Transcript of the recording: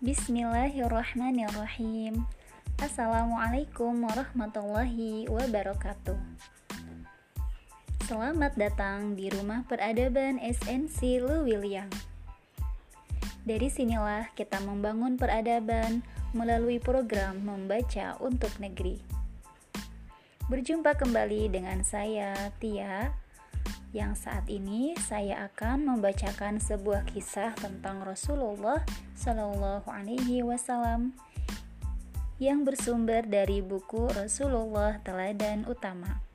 Bismillahirrahmanirrahim. Assalamualaikum warahmatullahi wabarakatuh. Selamat datang di Rumah Peradaban SNC Lewiliang. Dari sinilah kita membangun peradaban melalui program membaca untuk negeri. Berjumpa kembali dengan saya Tia yang saat ini saya akan membacakan sebuah kisah tentang Rasulullah Shallallahu Alaihi Wasallam yang bersumber dari buku Rasulullah Teladan Utama.